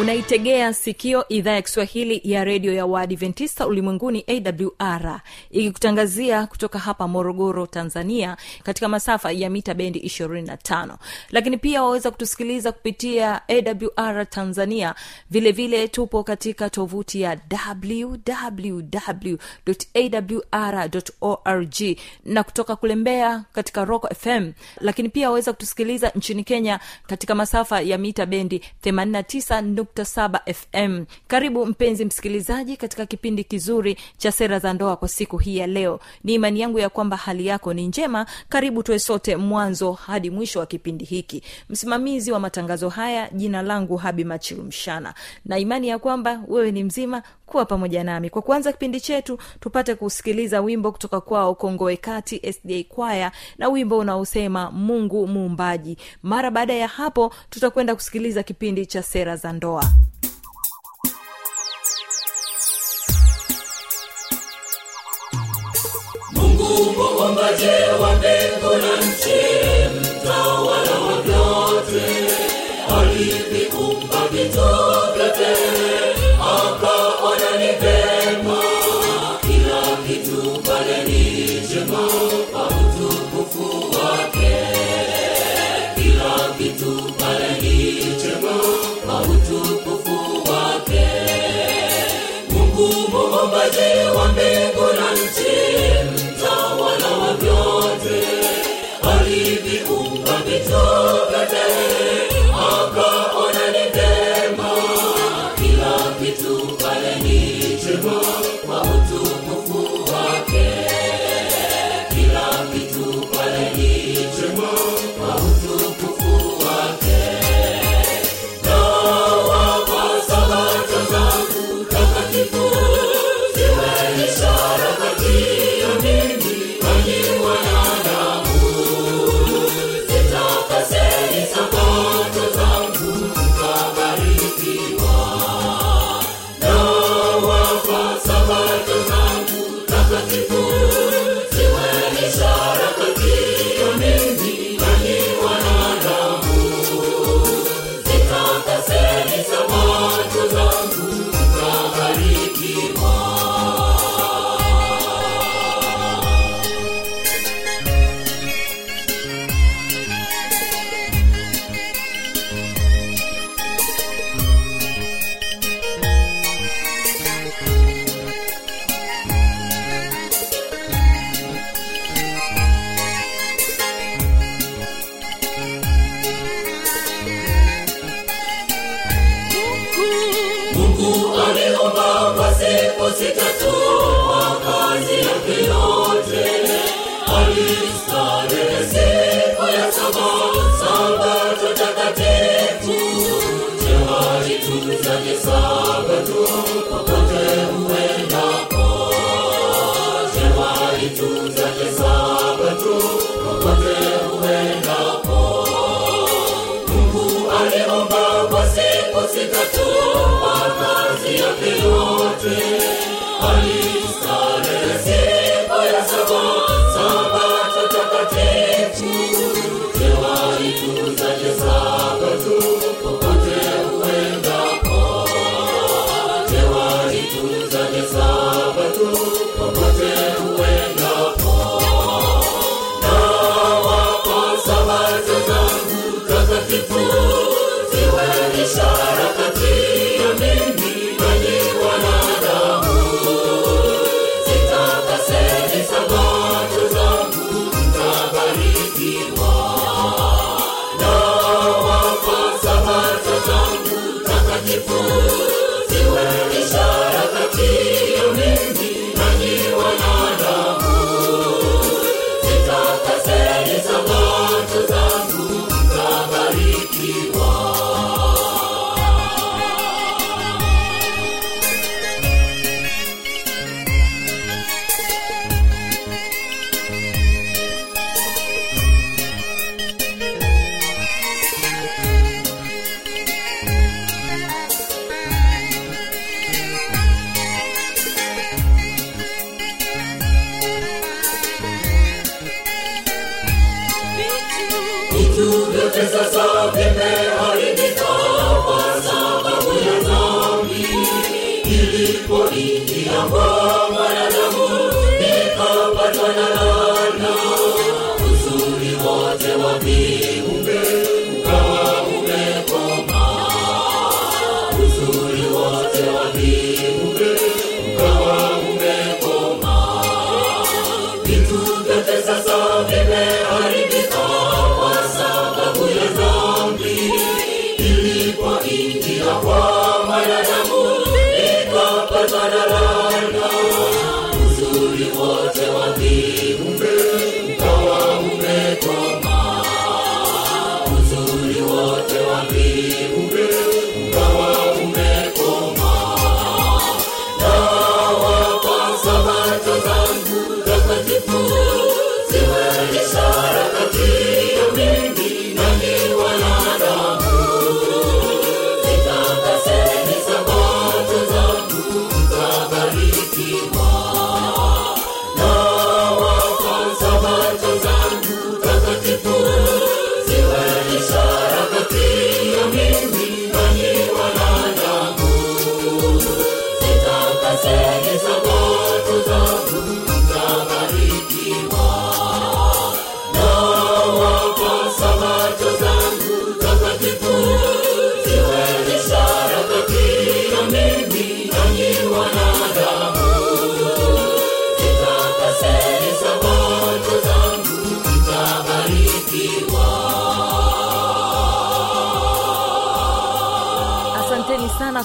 unaitegea sikio idhaa ya kiswahili ya redio ya waadventista ulimwenguni awr ikikutangazia kutoka hapa morogoro tanzania katika masafa ya mita bendi 25 lakini pia waweza kutusikiliza kupitia awr tanzania. Vilevile vile tupo katika tovuti ya www.awr.org na kutoka kule mbeya katika rock fm lakini pia waweza kutusikiliza nchini kenya katika masafa ya mita bendi 89 107 fm karibu mpenzi msikilizaji katika kipindi kizuri cha sera za ndoa kwa siku hii ya leo. Ni imani yangu ya kwamba hali yako ni njema. Karibu tuwe sote mwanzo hadi mwisho wa kipindi hiki. Msimamizi wa matangazo haya jina langu habi machilumshana na imani ya kwamba wewe ni mzima kuwa pamoja nami. Kwa kuanza kipindi chetu tupate kusikiliza wimbo kutoka kwao kongoe sda kwaya na wimbo unaosema mungu muumbaji. Mara baada ya hapo tutakwenda kusikiliza kipindi cha sera za ndoa mungu muumbaji wa mbingu na nchi mtawala wa vyote aliviumba vitu vyote vitu vyote aliumba kwa siku sita kazi yake yote wote wa viumbe ukawa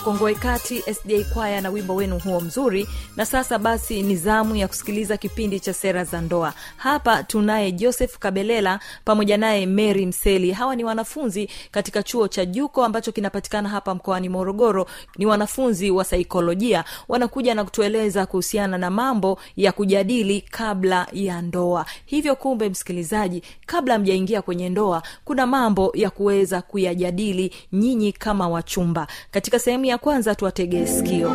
kongoe kati sda kwaya na wimbo wenu huo mzuri. Na sasa basi ni zamu ya kusikiliza kipindi cha sera za ndoa. Hapa tunaye joseph kabelela pamoja naye mary mseli. Hawa ni wanafunzi katika chuo cha juko ambacho kinapatikana hapa mkoani morogoro. Ni wanafunzi wa saikolojia. Wanakuja na kutueleza kuhusiana na mambo ya kujadili kabla ya ndoa. Hivyo kumbe msikilizaji kabla mjaingia kwenye ndoa kuna mambo ya kuweza kuyajadili nyinyi kama wachumba. Katika sehemu ya kwanza tuwategee sikio.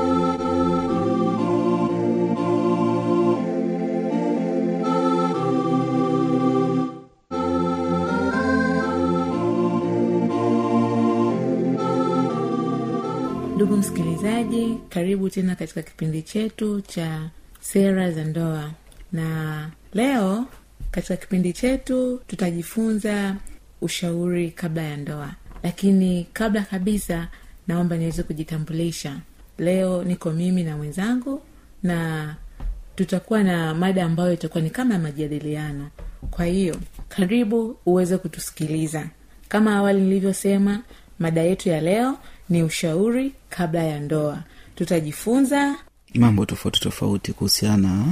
Ndugu msikilizaji karibu tena katika kipindi chetu cha sera za ndoa. Na leo katika kipindi chetu tutajifunza ushauri kabla ya ndoa. Lakini kabla kabisa naomba niweze kujitambulisha. Leo niko mimi na mwenzangu na tutakuwa na mada ambayo itakuwa ni kama majadiliano. Kwa hiyo karibu uweze kutusikiliza. Kama awali nilivyosema mada yetu ya leo ni ushauri kabla ya ndoa. Tutajifunza mambo tofauti tofauti kuhusiana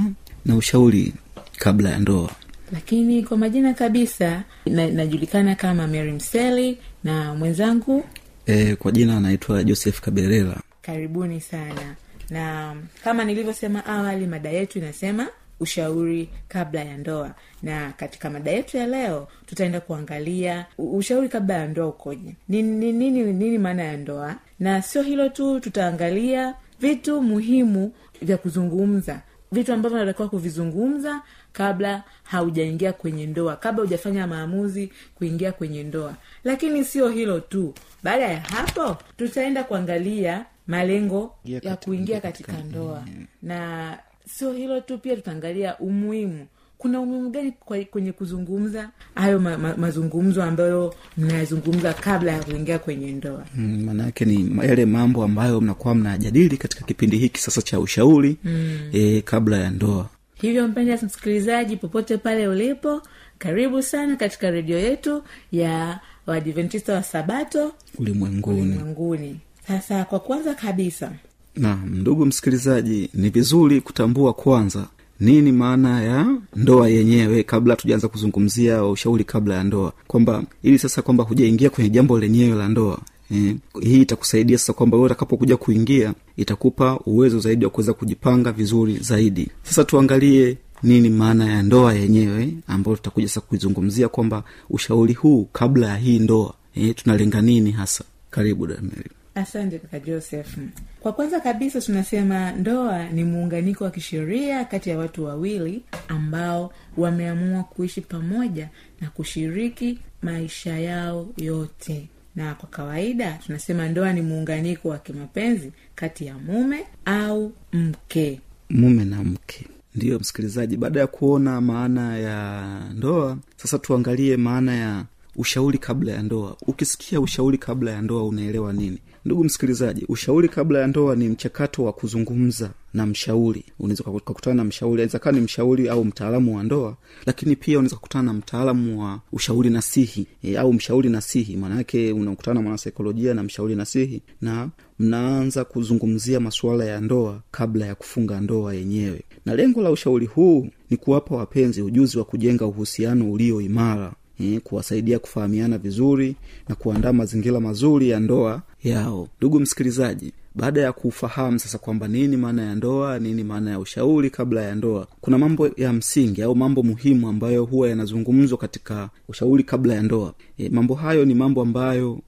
na ushauri kabla ya ndoa. Lakini kwa majina kabisa na, najulikana kama mary mseli na mwenzangu e, kwa jina anaitwa joseph kabelela. Karibuni sana. Na kama nilivyosema awali mada yetu inasema ushauri kabla ya ndoa. Na katika mada yetu ya leo tutaenda kuangalia ushauri kabla ya ndoa ukoje. Nini nini, nini, maana ya ndoa? Na sio hilo tu tutaangalia vitu muhimu vya kuzungumza vitu ambavyo natakiwa kuvizungumza kabla haujaingia kwenye ndoa kabla hujafanya maamuzi kuingia kwenye ndoa. Lakini sio hilo tu. Baada ya hapo tutaenda kuangalia malengo ya, ya kuingia katika- katika ndoa. na sio hilo tu pia tutaangalia umuhimu kuna umuhimu gani kwenye kuzungumza hayo ma, ma, mazungumzo ambayo mnayazungumza kabla ya kuingia kwenye ndoa? Mm, ni yale mambo ambayo mnakuwa mnajadili katika kipindi hiki sasa cha ushauri mm. e, kabla ya ndoa. Hivyo mpenda msikilizaji popote pale ulipo karibu sana katika redio yetu ya waadventista wa sabato ulimwenguni. Ulimwenguni. Sasa kwa kwanza kabisa naam ndugu msikilizaji ni vizuri kutambua kwanza nini maana ya ndoa yenyewe kabla tujaanza kuzungumzia ushauri kabla ya ndoa? Kwamba ili sasa kwamba hujaingia kwenye jambo lenyewe la ndoa Eh, hii itakusaidia sasa kwamba wewe utakapokuja kuingia itakupa uwezo zaidi wa kuweza kujipanga vizuri zaidi. Sasa tuangalie nini maana ya ndoa yenyewe ambayo tutakuja sasa kuizungumzia kwamba ushauri huu kabla ya hii ndoa eh, tunalenga nini hasa? Karibu dameli asante kaka joseph. Kwa kwanza kabisa tunasema ndoa ni muunganiko wa kisheria kati ya watu wawili ambao wameamua kuishi pamoja na kushiriki maisha yao yote. Na kwa kawaida tunasema ndoa ni muunganiko wa kimapenzi kati ya mume au mke. Mume na mke. Ndiyo msikilizaji baada ya kuona maana ya ndoa sasa tuangalie maana ya ushauri kabla ya ndoa. Ukisikia ushauri kabla ya ndoa unaelewa nini ndugu msikilizaji ushauri kabla ya ndoa ni mchakato wa kuzungumza na mshauri. Unaweza ukakutana na mshauri aweza kaa ni mshauri au mtaalamu wa ndoa lakini pia unaweza kukutana na mtaalamu wa ushauri nasihi. E, au mshauri nasihi. Maanayake unakutana na mwanasaikolojia na mshauri nasihi na mnaanza kuzungumzia masuala ya ndoa kabla ya kufunga ndoa yenyewe. Na lengo la ushauri huu ni kuwapa wapenzi ujuzi wa kujenga uhusiano ulio imara eh, kuwasaidia kufahamiana vizuri na kuandaa mazingira mazuri ya ndoa yao. Ndugu msikilizaji baada ya kufahamu sasa kwamba nini maana ya ndoa nini maana ya ushauri kabla ya ndoa kuna mambo ya msingi au mambo muhimu ambayo huwa yanazungumzwa katika ushauri kabla ya ndoa. E, mambo hayo ni mambo ambayo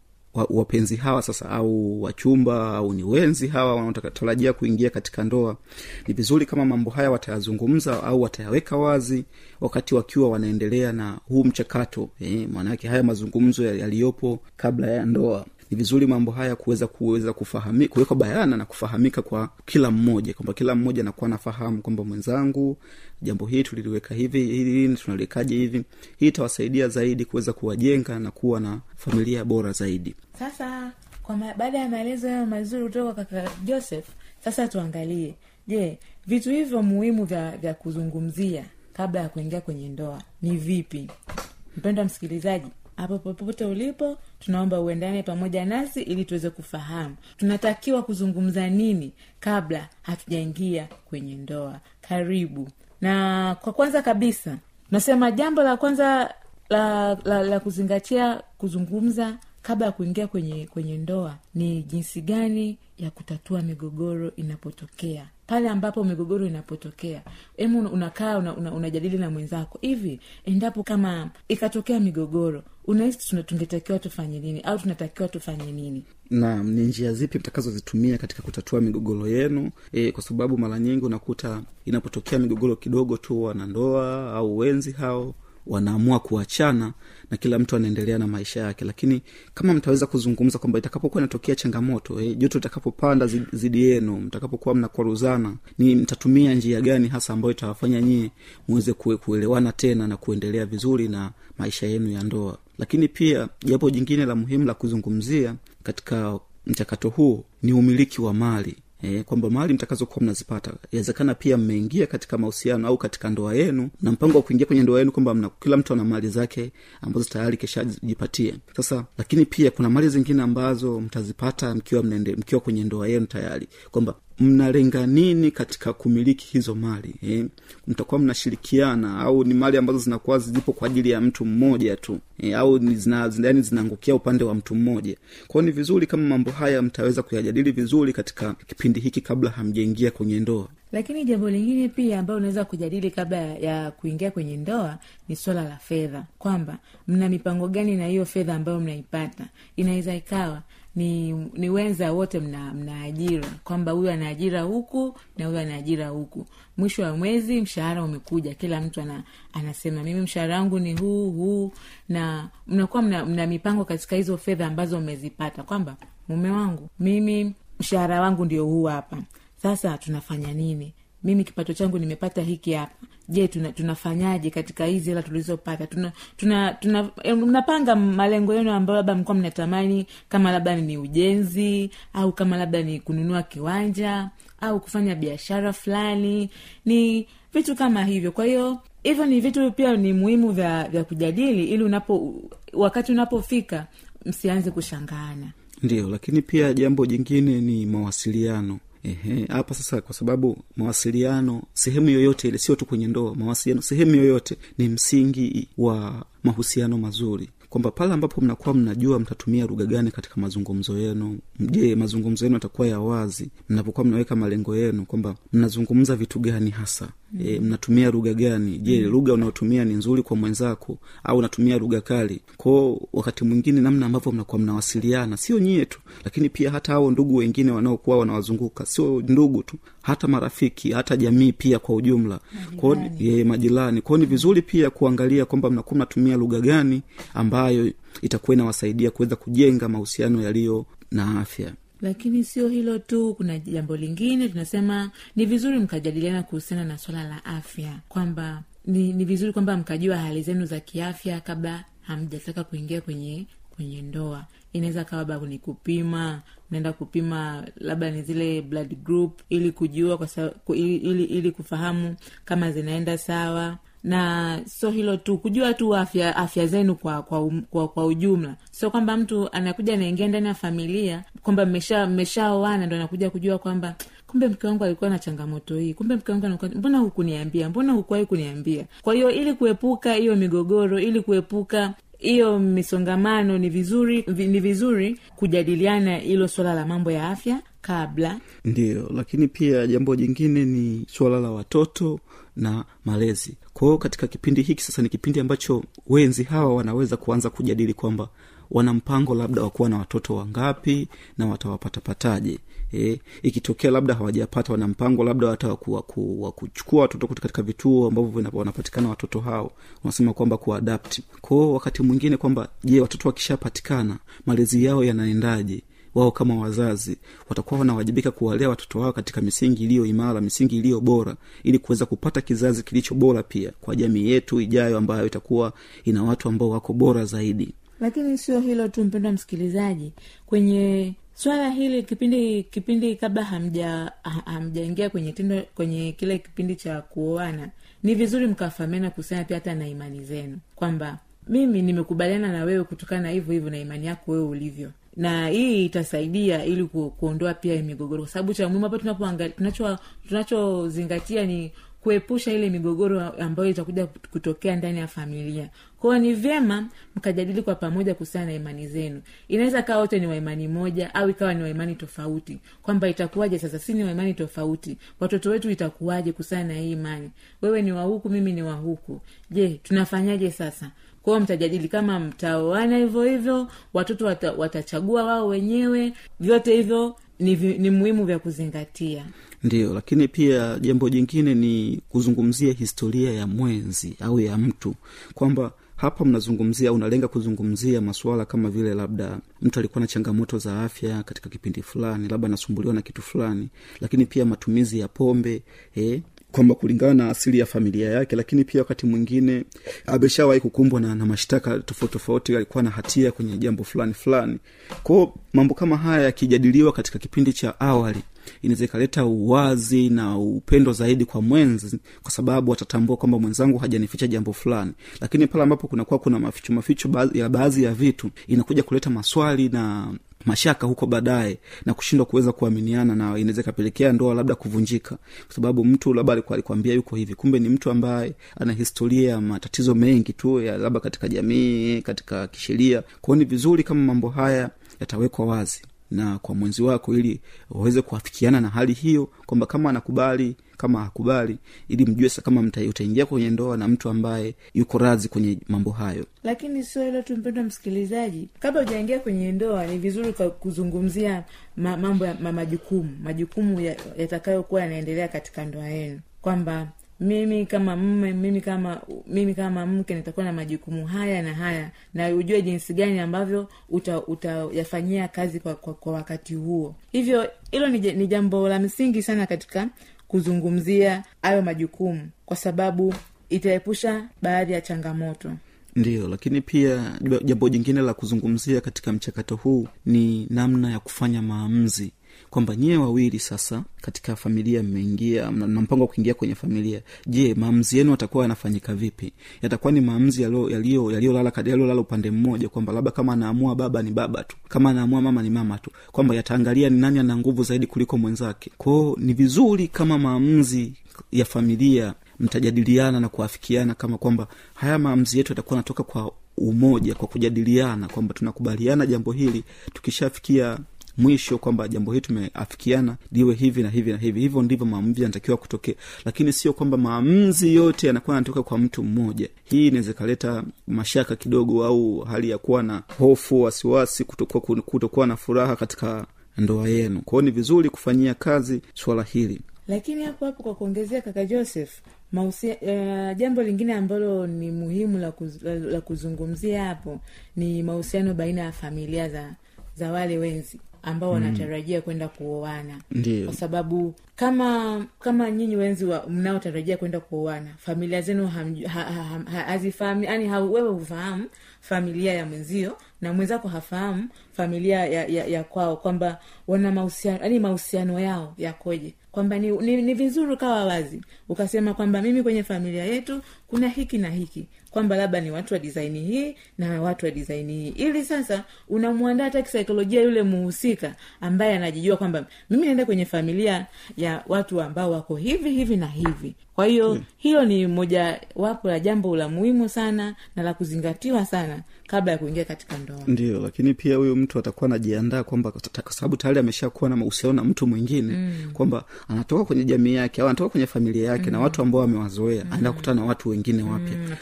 wapenzi hawa sasa au wachumba au ni wenzi hawa wanaotarajia kuingia katika ndoa ni vizuri kama mambo haya watayazungumza au watayaweka wazi wakati wakiwa wanaendelea na huu mchakato. Eh, maanaake haya mazungumzo yaliyopo kabla ya ndoa ni vizuri mambo haya kuweza kuweza kufahami kuwekwa bayana na kufahamika kwa kila mmoja kwamba kila mmoja anakuwa nafahamu kwamba mwenzangu jambo hii tuliliweka hivi hili tunaliwekaje hivi. Hii itawasaidia zaidi kuweza kuwajenga na kuwa na familia bora zaidi. Sasa kwa ma- baada ya maelezo hayo mazuri kutoka kaka joseph sasa tuangalie. Je vitu hivyo muhimu vya vya kuzungumzia kabla ya kuingia kwenye ndoa ni vipi? Mpendwa msikilizaji hapo popote ulipo tunaomba uendane pamoja nasi ili tuweze kufahamu. Tunatakiwa kuzungumza nini kabla hatujaingia kwenye ndoa? Karibu. Na kwa kwanza kabisa nasema jambo la kwanza la, la, la kuzingatia kuzungumza kabla ya kuingia kwenye kwenye ndoa ni jinsi gani ya kutatua migogoro inapotokea. Pale ambapo migogoro inapotokea hemu unakaa una, una, unajadili na mwenzako. Hivi endapo kama ikatokea migogoro unahisi tungetakiwa tufanye nini? Au tunatakiwa tufanye nini? Naam ni njia zipi mtakazozitumia katika kutatua migogoro yenu? E, kwa sababu mara nyingi unakuta inapotokea migogoro kidogo tu wanandoa au wenzi hao wanaamua kuachana na kila mtu anaendelea na maisha yake. Lakini kama mtaweza kuzungumza kwamba itakapokuwa inatokea changamoto eh, joto itakapopanda zidi yenu mtakapokuwa mnakwaruzana ni mtatumia njia gani hasa ambayo itawafanya nyie muweze kuelewana tena na kuendelea vizuri na maisha yenu ya ndoa lakini pia jambo jingine la muhimu la kuzungumzia katika mchakato huo ni umiliki wa mali. E, kwamba mali mtakazokuwa mnazipata inawezekana pia mmeingia katika mahusiano au katika ndoa yenu na mpango wa kuingia kwenye ndoa yenu kwamba kila mtu ana mali zake ambazo tayari keshajipatia sasa lakini pia kuna mali zingine ambazo mtazipata mkiwa mnende, mkiwa kwenye ndoa yenu tayari. Kwamba mnalenga nini katika kumiliki hizo mali? Eh? mtakuwa mnashirikiana au ni mali ambazo zinakuwa zipo kwa ajili ya mtu mmoja tu eh, au zina, yani zinaangukia upande wa mtu mmoja. Kwao ni vizuri kama mambo haya mtaweza kuyajadili vizuri katika kipindi hiki kabla hamjaingia kwenye ndoa. Lakini jambo lingine pia ambayo unaweza kujadili kabla ya kuingia kwenye ndoa ni swala la fedha. Kwamba mna mipango gani na hiyo fedha ambayo mnaipata? Inaweza ikawa ni ni wenza wote mna mna ajira. Kwamba huyu ana huku na huyu ana huku. Mwisho wa mwezi mshahara umekuja. Kila mtu ana, anasema mimi mshahara wangu ni huu huu na mnakuwa mna, mna mipango katika hizo fedha ambazo mmezipata kwamba mume wangu mimi mshahara wangu ndio huu hapa. Sasa tunafanya nini? Mimi kipato changu nimepata hiki hapa. Je tuna, tunafanyaje katika hizi hela tulizopata? Tuna, tuna, tuna eh, mnapanga malengo yenu ambayo labda mkuwa mnatamani kama labda ni ujenzi au kama labda ni kununua kiwanja au kufanya biashara fulani ni vitu kama hivyo. Kwa hiyo hivyo ni vitu pia ni muhimu vya vya kujadili ili unapo wakati unapofika msianze kushangaana ndio lakini pia jambo jingine ni mawasiliano. Hapa sasa kwa sababu mawasiliano sehemu yoyote ile sio tu kwenye ndoa mawasiliano sehemu yoyote ni msingi wa mahusiano mazuri. Kwamba pale ambapo mnakuwa mnajua mtatumia lugha gani katika mazungumzo yenu je mazungumzo yenu yatakuwa ya wazi mnapokuwa mnaweka malengo yenu kwamba mnazungumza vitu gani hasa e, mnatumia lugha gani? Je lugha unaotumia ni nzuri kwa mwenzako au unatumia lugha kali? Kwao wakati mwingine namna ambavyo mnakuwa mnawasiliana sio nyie tu lakini pia hata hao ndugu wengine wanaokuwa wanawazunguka sio ndugu tu hata marafiki hata jamii pia kwa ujumla. Kwao ye, majirani. kwao ni vizuri pia kuangalia kwamba mnakuwa mnatumia lugha gani ambayo itakuwa inawasaidia kuweza kujenga mahusiano yaliyo na afya lakini sio hilo tu kuna jambo lingine tunasema ni vizuri mkajadiliana kuhusiana na swala la afya. Kwamba ni, ni vizuri kwamba mkajua hali zenu za kiafya kabla hamjataka kuingia kwenye kwenye ndoa. Inaweza kawa labda ni kupima naenda kupima labda ni zile blood group ili kujua kwa sa, ili, ili, ili kufahamu kama zinaenda sawa na sio hilo tu kujua tu afya afya zenu kwa kwa, um, kwa kwa ujumla. Sio kwamba mtu anakuja anaingia ndani ya familia kwamba mmesha mmeshaoana ndo anakuja kujua kwamba kumbe mke wangu alikuwa na changamoto hii kumbe mke wangu mbona hukuniambia mbona hukuwahi kuniambia? Kwa hiyo ili kuepuka hiyo migogoro ili kuepuka hiyo misongamano ni vizuri ni vizuri kujadiliana hilo swala la mambo ya afya kabla. Ndiyo lakini pia jambo jingine ni suala la watoto na malezi. Kwa katika kipindi hiki sasa ni kipindi ambacho wenzi hawa wanaweza kuanza kujadili kwamba wana mpango labda wa kuwa na watoto wangapi na watawapatapataje e, ikitokea labda hawajapata wana mpango labda hata waku- waku- wa kuchukua watoto katika vituo ambavyo wanapatikana watoto hao wanasema kwamba kuadapti. Kwao wakati mwingine kwamba je watoto wakishapatikana malezi yao yanaendaje wao kama wazazi watakuwa wanawajibika kuwalea watoto wao katika misingi iliyo imara misingi iliyo bora ili kuweza kupata kizazi kilicho bora pia kwa jamii yetu ijayo ambayo itakuwa ina watu ambao wako bora zaidi. Lakini sio hilo tu mpendwa msikilizaji. Kwenye swala hili kipindi kipindi kabla hamja hamjaingia kwenye tindo kwenye kile kipindi cha kuoana ni vizuri mkafahamiana kuhusiana pia hata na imani zenu. Kwamba mimi nimekubaliana na wewe kutokana na hivyo hivyo na imani yako wewe ulivyo na hii itasaidia ili ku, kuondoa pia migogoro. Kwa sababu cha muhimu hapa tunachozingatia ni kuepusha ile migogoro ambayo itakuja kutokea ndani ya familia. Kwao ni vyema mkajadili kwa pamoja kuhusiana na imani zenu. Inaweza kawa wote ni waimani moja au ikawa ni waimani tofauti. Kwamba itakuwaje sasa si ni waimani tofauti. Watoto wetu itakuwaje kuhusiana na hii imani? Wewe ni wahuku mimi ni wahuku je tunafanyaje sasa kwao mtajadili kama mtaoana hivyo hivyo watoto wata, watachagua wao wenyewe. Vyote hivyo ni, ni muhimu vya kuzingatia. Ndio lakini pia jambo jingine ni kuzungumzia historia ya mwenzi au ya mtu. Kwamba hapa mnazungumzia unalenga kuzungumzia masuala kama vile labda mtu alikuwa na changamoto za afya katika kipindi fulani labda anasumbuliwa na kitu fulani lakini pia matumizi ya pombe eh, kwamba kulingana na asili ya familia yake lakini pia wakati mwingine ameshawahi kukumbwa na, na mashtaka tofauti tofauti alikuwa na hatia kwenye jambo fulani fulani. Kwao mambo kama haya yakijadiliwa katika kipindi cha awali inaweza ikaleta uwazi na upendo zaidi kwa mwenzi kwa sababu watatambua kwamba mwenzangu hajanificha jambo fulani. Lakini pale ambapo kunakuwa kuna maficho maficho ya baadhi ya vitu inakuja kuleta maswali na mashaka huko baadaye na kushindwa kuweza kuaminiana na inaweza ikapelekea ndoa labda kuvunjika. Kwa sababu mtu labda alikuwa alikwambia yuko hivi. Kumbe ni mtu ambaye ana historia ya matatizo mengi tu ya labda katika jamii katika kisheria. Kwao ni vizuri kama mambo haya yatawekwa wazi na kwa mwenzi wako ili waweze kuafikiana na hali hiyo kwamba kama anakubali kama hakubali ili mjue kama utaingia kwenye ndoa na mtu ambaye yuko razi kwenye mambo hayo. Lakini sio hilo tu mpendwa msikilizaji. Kabla ujaingia kwenye ndoa ni vizuri kuzungumzia ma, mambo ya ma, majukumu majukumu ya- yatakayokuwa yanaendelea katika ndoa yenu. Kwamba mimi kama mme mimi kama mimi kama mke nitakuwa na majukumu haya na haya. Na ujue jinsi gani ambavyo uta- utayafanyia kazi kwa, kwa, kwa wakati huo. Hivyo hilo ni, ni jambo la msingi sana katika kuzungumzia hayo majukumu kwa sababu itaepusha baadhi ya changamoto. Ndiyo lakini pia jambo jingine la kuzungumzia katika mchakato huu ni namna ya kufanya maamuzi kwamba nyie wawili sasa katika familia mmeingia na mpango wa kuingia kwenye familia. Je maamuzi yenu yatakuwa yanafanyika vipi? Yatakuwa ni maamuzi yaliyo- yaliyo- yaliyolala yaliyolala upande mmoja kwamba labda kama anaamua baba ni baba tu kama anaamua mama ni mama tu kwamba yataangalia ni nani ana nguvu zaidi kuliko mwenzake. Kwao ni vizuri kama maamuzi ya familia mtajadiliana na kuafikiana kama kwamba haya maamuzi yetu yatakuwa anatoka kwa umoja kwa kujadiliana kwamba tunakubaliana jambo hili tukishafikia mwisho kwamba jambo hili tumeafikiana liwe hivi na hivi na hivi. Hivyo ndivyo maamuzi yanatakiwa kutokea. Lakini sio kwamba maamuzi yote yanakuwa yanatoka kwa mtu mmoja. Hii inaweza ikaleta mashaka kidogo au hali ya kuwa na hofu wasiwasi kutokuwa, kutokuwa na furaha katika ndoa yenu. Kwao ni vizuri kufanyia kazi swala hili. Lakini hapo hapo kwa kuongezea kaka joseph mausia, uh, jambo lingine ambalo ni muhimu la, kuz, la, la kuzungumzia hapo ni mahusiano baina ya familia za za wale wenzi ambao wanatarajia kwenda kuoana. Kwa sababu kama kama nyinyi wenzi mnaotarajia kwenda kuoana familia zenu hazifahami ha- ha- ha- ha- yani ha, wewe hufahamu familia ya mwenzio na mwenzako hafahamu familia ya, ya, ya kwao kwamba wana mahusiano yani mahusiano yao yakoje. Kwamba ni, ni, ni vizuri ukawa wazi ukasema kwamba mimi kwenye familia yetu kuna hiki na hiki kwamba labda ni watu wa disaini hii na watu wa disaini hii. Ili sasa unamwandaa hata kisaikolojia yule muhusika ambaye anajijua kwamba mimi naenda kwenye familia ya watu ambao wako hivi hivi na hivi kwa hiyo hmm. hilo ni moja wapo la jambo la muhimu sana na la kuzingatiwa sana kabla ya kuingia katika ndoa ndio lakini pia huyu mtu atakuwa anajiandaa kwamba kwa sababu tayari ameshakuwa na mahusiano na mtu mwingine mm. kwamba anatoka kwenye jamii yake au anatoka kwenye familia yake mm. na watu ambao amewazoea mm. anaenda kukutana na watu wengine wapya Mm,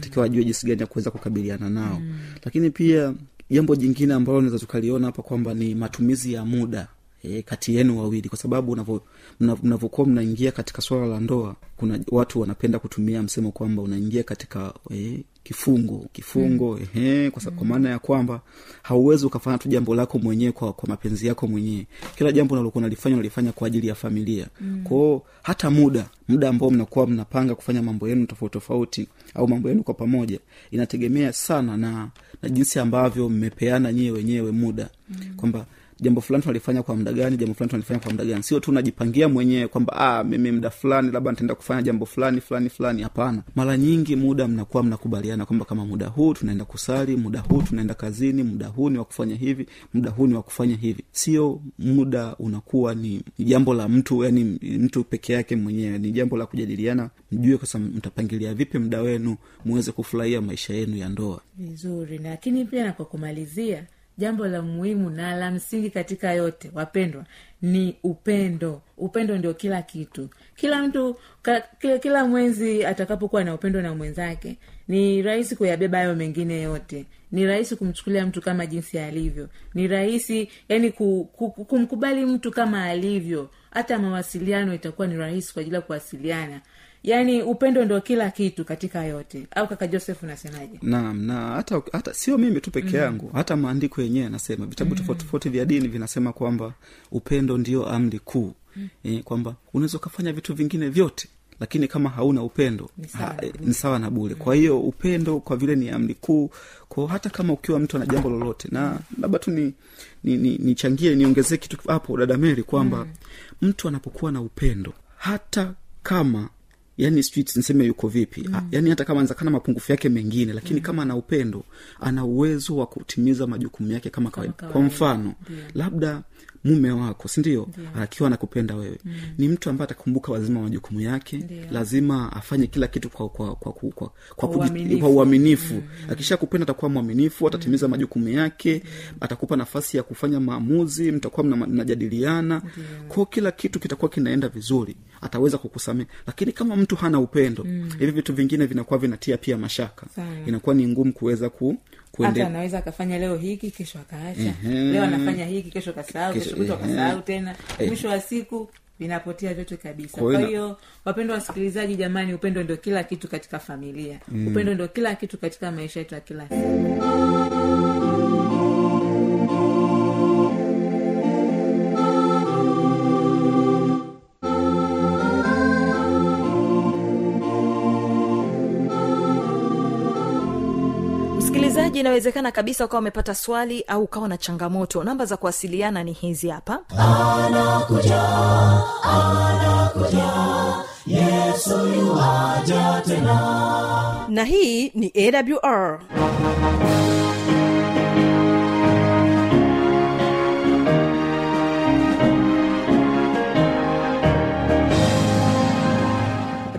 takiwa ajue jinsi gani ya kuweza kukabiliana nao lakini pia jambo jingine ambalo naweza tukaliona hapa kwamba ni matumizi ya muda E, kati yenu wawili kwa sababu mnavyokuwa mnaingia katika swala la ndoa kuna watu wanapenda kutumia msemo kwamba unaingia katika e, kifungo kifungo mm. ehe, kwa, mm. kwa maana ya kwamba hauwezi ukafanya tu jambo lako mwenyewe kwa, kwa mapenzi yako mwenyewe kila jambo unalokuwa nalifanya unalifanya kwa ajili ya familia mm. kwao hata muda muda ambao mnakuwa mnapanga kufanya mambo yenu tofauti tofauti au mambo yenu kwa pamoja inategemea sana na na jinsi ambavyo mmepeana nyewe wenyewe muda mm. kwamba jambo fulani tunalifanya kwa muda gani jambo fulani tunalifanya kwa muda gani. Sio tu najipangia mwenyewe kwamba ah, mimi muda fulani labda nitaenda kufanya jambo fulani fulani fulani. Hapana. Mara nyingi muda mnakuwa mnakubaliana kwamba kama muda huu tunaenda kusali muda huu tunaenda kazini muda huu ni wa kufanya hivi muda huu ni wa kufanya hivi. Sio muda unakuwa ni jambo la mtu yani mtu peke yake mwenyewe. Ni jambo la kujadiliana mjue kwasa mtapangilia vipi muda wenu muweze kufurahia maisha yenu ya ndoa. Vizuri. Lakini pia na kwa kumalizia jambo la muhimu na la msingi katika yote wapendwa ni upendo. Upendo ndio kila kitu. Kila mtu ka, kila, kila mwenzi atakapokuwa na upendo na mwenzake ni rahisi kuyabeba hayo mengine yote. Ni rahisi kumchukulia mtu kama jinsi alivyo. Ni rahisi yani ku, ku, ku- kumkubali mtu kama alivyo. Hata mawasiliano itakuwa ni rahisi kwa ajili ya kuwasiliana yaani upendo ndio kila kitu katika yote. Au kaka joseph unasemaje? Naam na hata hata sio mimi tu peke yangu mm. hata maandiko yenyewe yanasema vitabu tofauti tofauti vya dini vinasema kwamba upendo ndio amri kuu. Mm. e, kwamba unaweza ukafanya vitu vingine vyote lakini kama hauna upendo Ni sawa na eh, bule kwa hiyo upendo kwa vile ni amri kuu ko hata kama ukiwa mtu ana jambo lolote na labda tu ni nichangie ni, ni niongezee kitu hapo dada meri kwamba mm. mtu anapokuwa na upendo hata kama yani sijui niseme yuko vipi mm. yani hata kama anzakana mapungufu yake mengine lakini mm. kama ana upendo ana uwezo wa kutimiza majukumu yake kama kawaida kwa mfano mfano labda mume wako sindio akiwa anakupenda wewe. Mm. ni mtu ambaye atakumbuka lazima majukumu yake. Ndiyo. lazima afanye kila kitu kwa kwa kwa, kwa, kwa, kwa, uaminifu. kwa uaminifu. Mm. akisha kupenda atakuwa mwaminifu atatimiza majukumu yake atakupa nafasi ya kufanya maamuzi mtakuwa mnajadiliana. Kwao kila kitu kitakuwa kinaenda vizuri ataweza kukusamea lakini kama mtu hana upendo hivi vitu vingine vinakuwa vinatia pia mashaka. Sana. inakuwa ni ngumu kuweza ku hata anaweza akafanya leo hiki kesho akaacha Ehe. leo anafanya hiki kesho kasahau Kesho- kutwa kasahau tena Eh. mwisho wa siku vinapotea vyote kabisa Kwa hiyo kwa hiyo wapendwa wasikilizaji jamani upendo ndio kila kitu katika familia mm. upendo ndio kila kitu katika maisha yetu ya kila siku msikilizaji inawezekana kabisa ukawa umepata swali au ukawa na changamoto. Namba za kuwasiliana ni hizi hapa. Na hii ni awr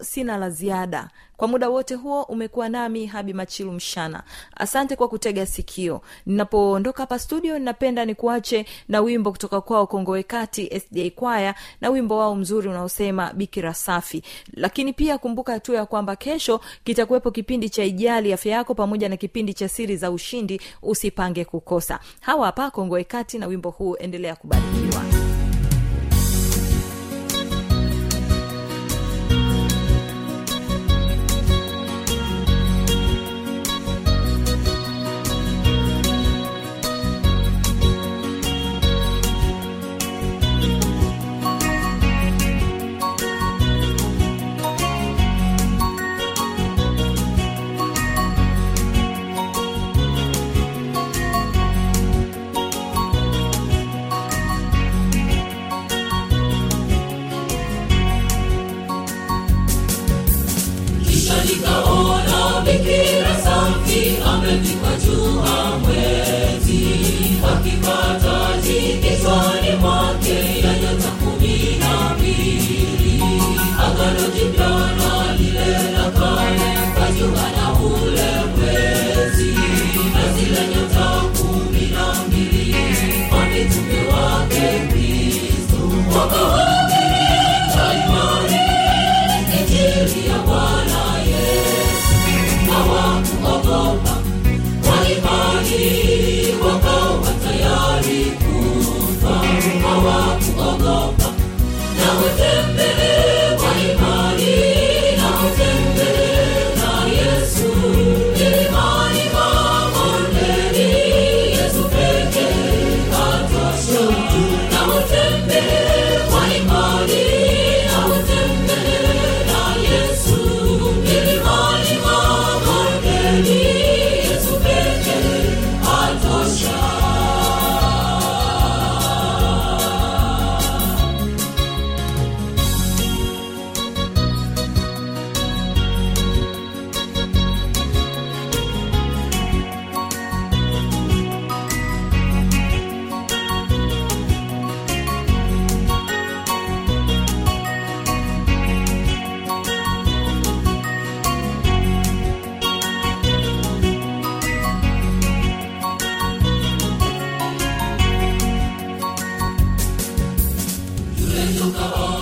sina la ziada. Kwa muda wote huo umekuwa nami habi machilu mshana asante kwa kutega sikio. Ninapoondoka hapa studio ninapenda nikuache na wimbo kutoka kwao kongowekati sda kwaya na wimbo wao mzuri unaosema bikira safi. Lakini pia kumbuka tu ya kwamba kesho kitakuwepo kipindi cha ijali afya yako pamoja na kipindi cha siri za ushindi usipange kukosa. Hawa hapa kongowekati na wimbo huu endelea kubarikiwa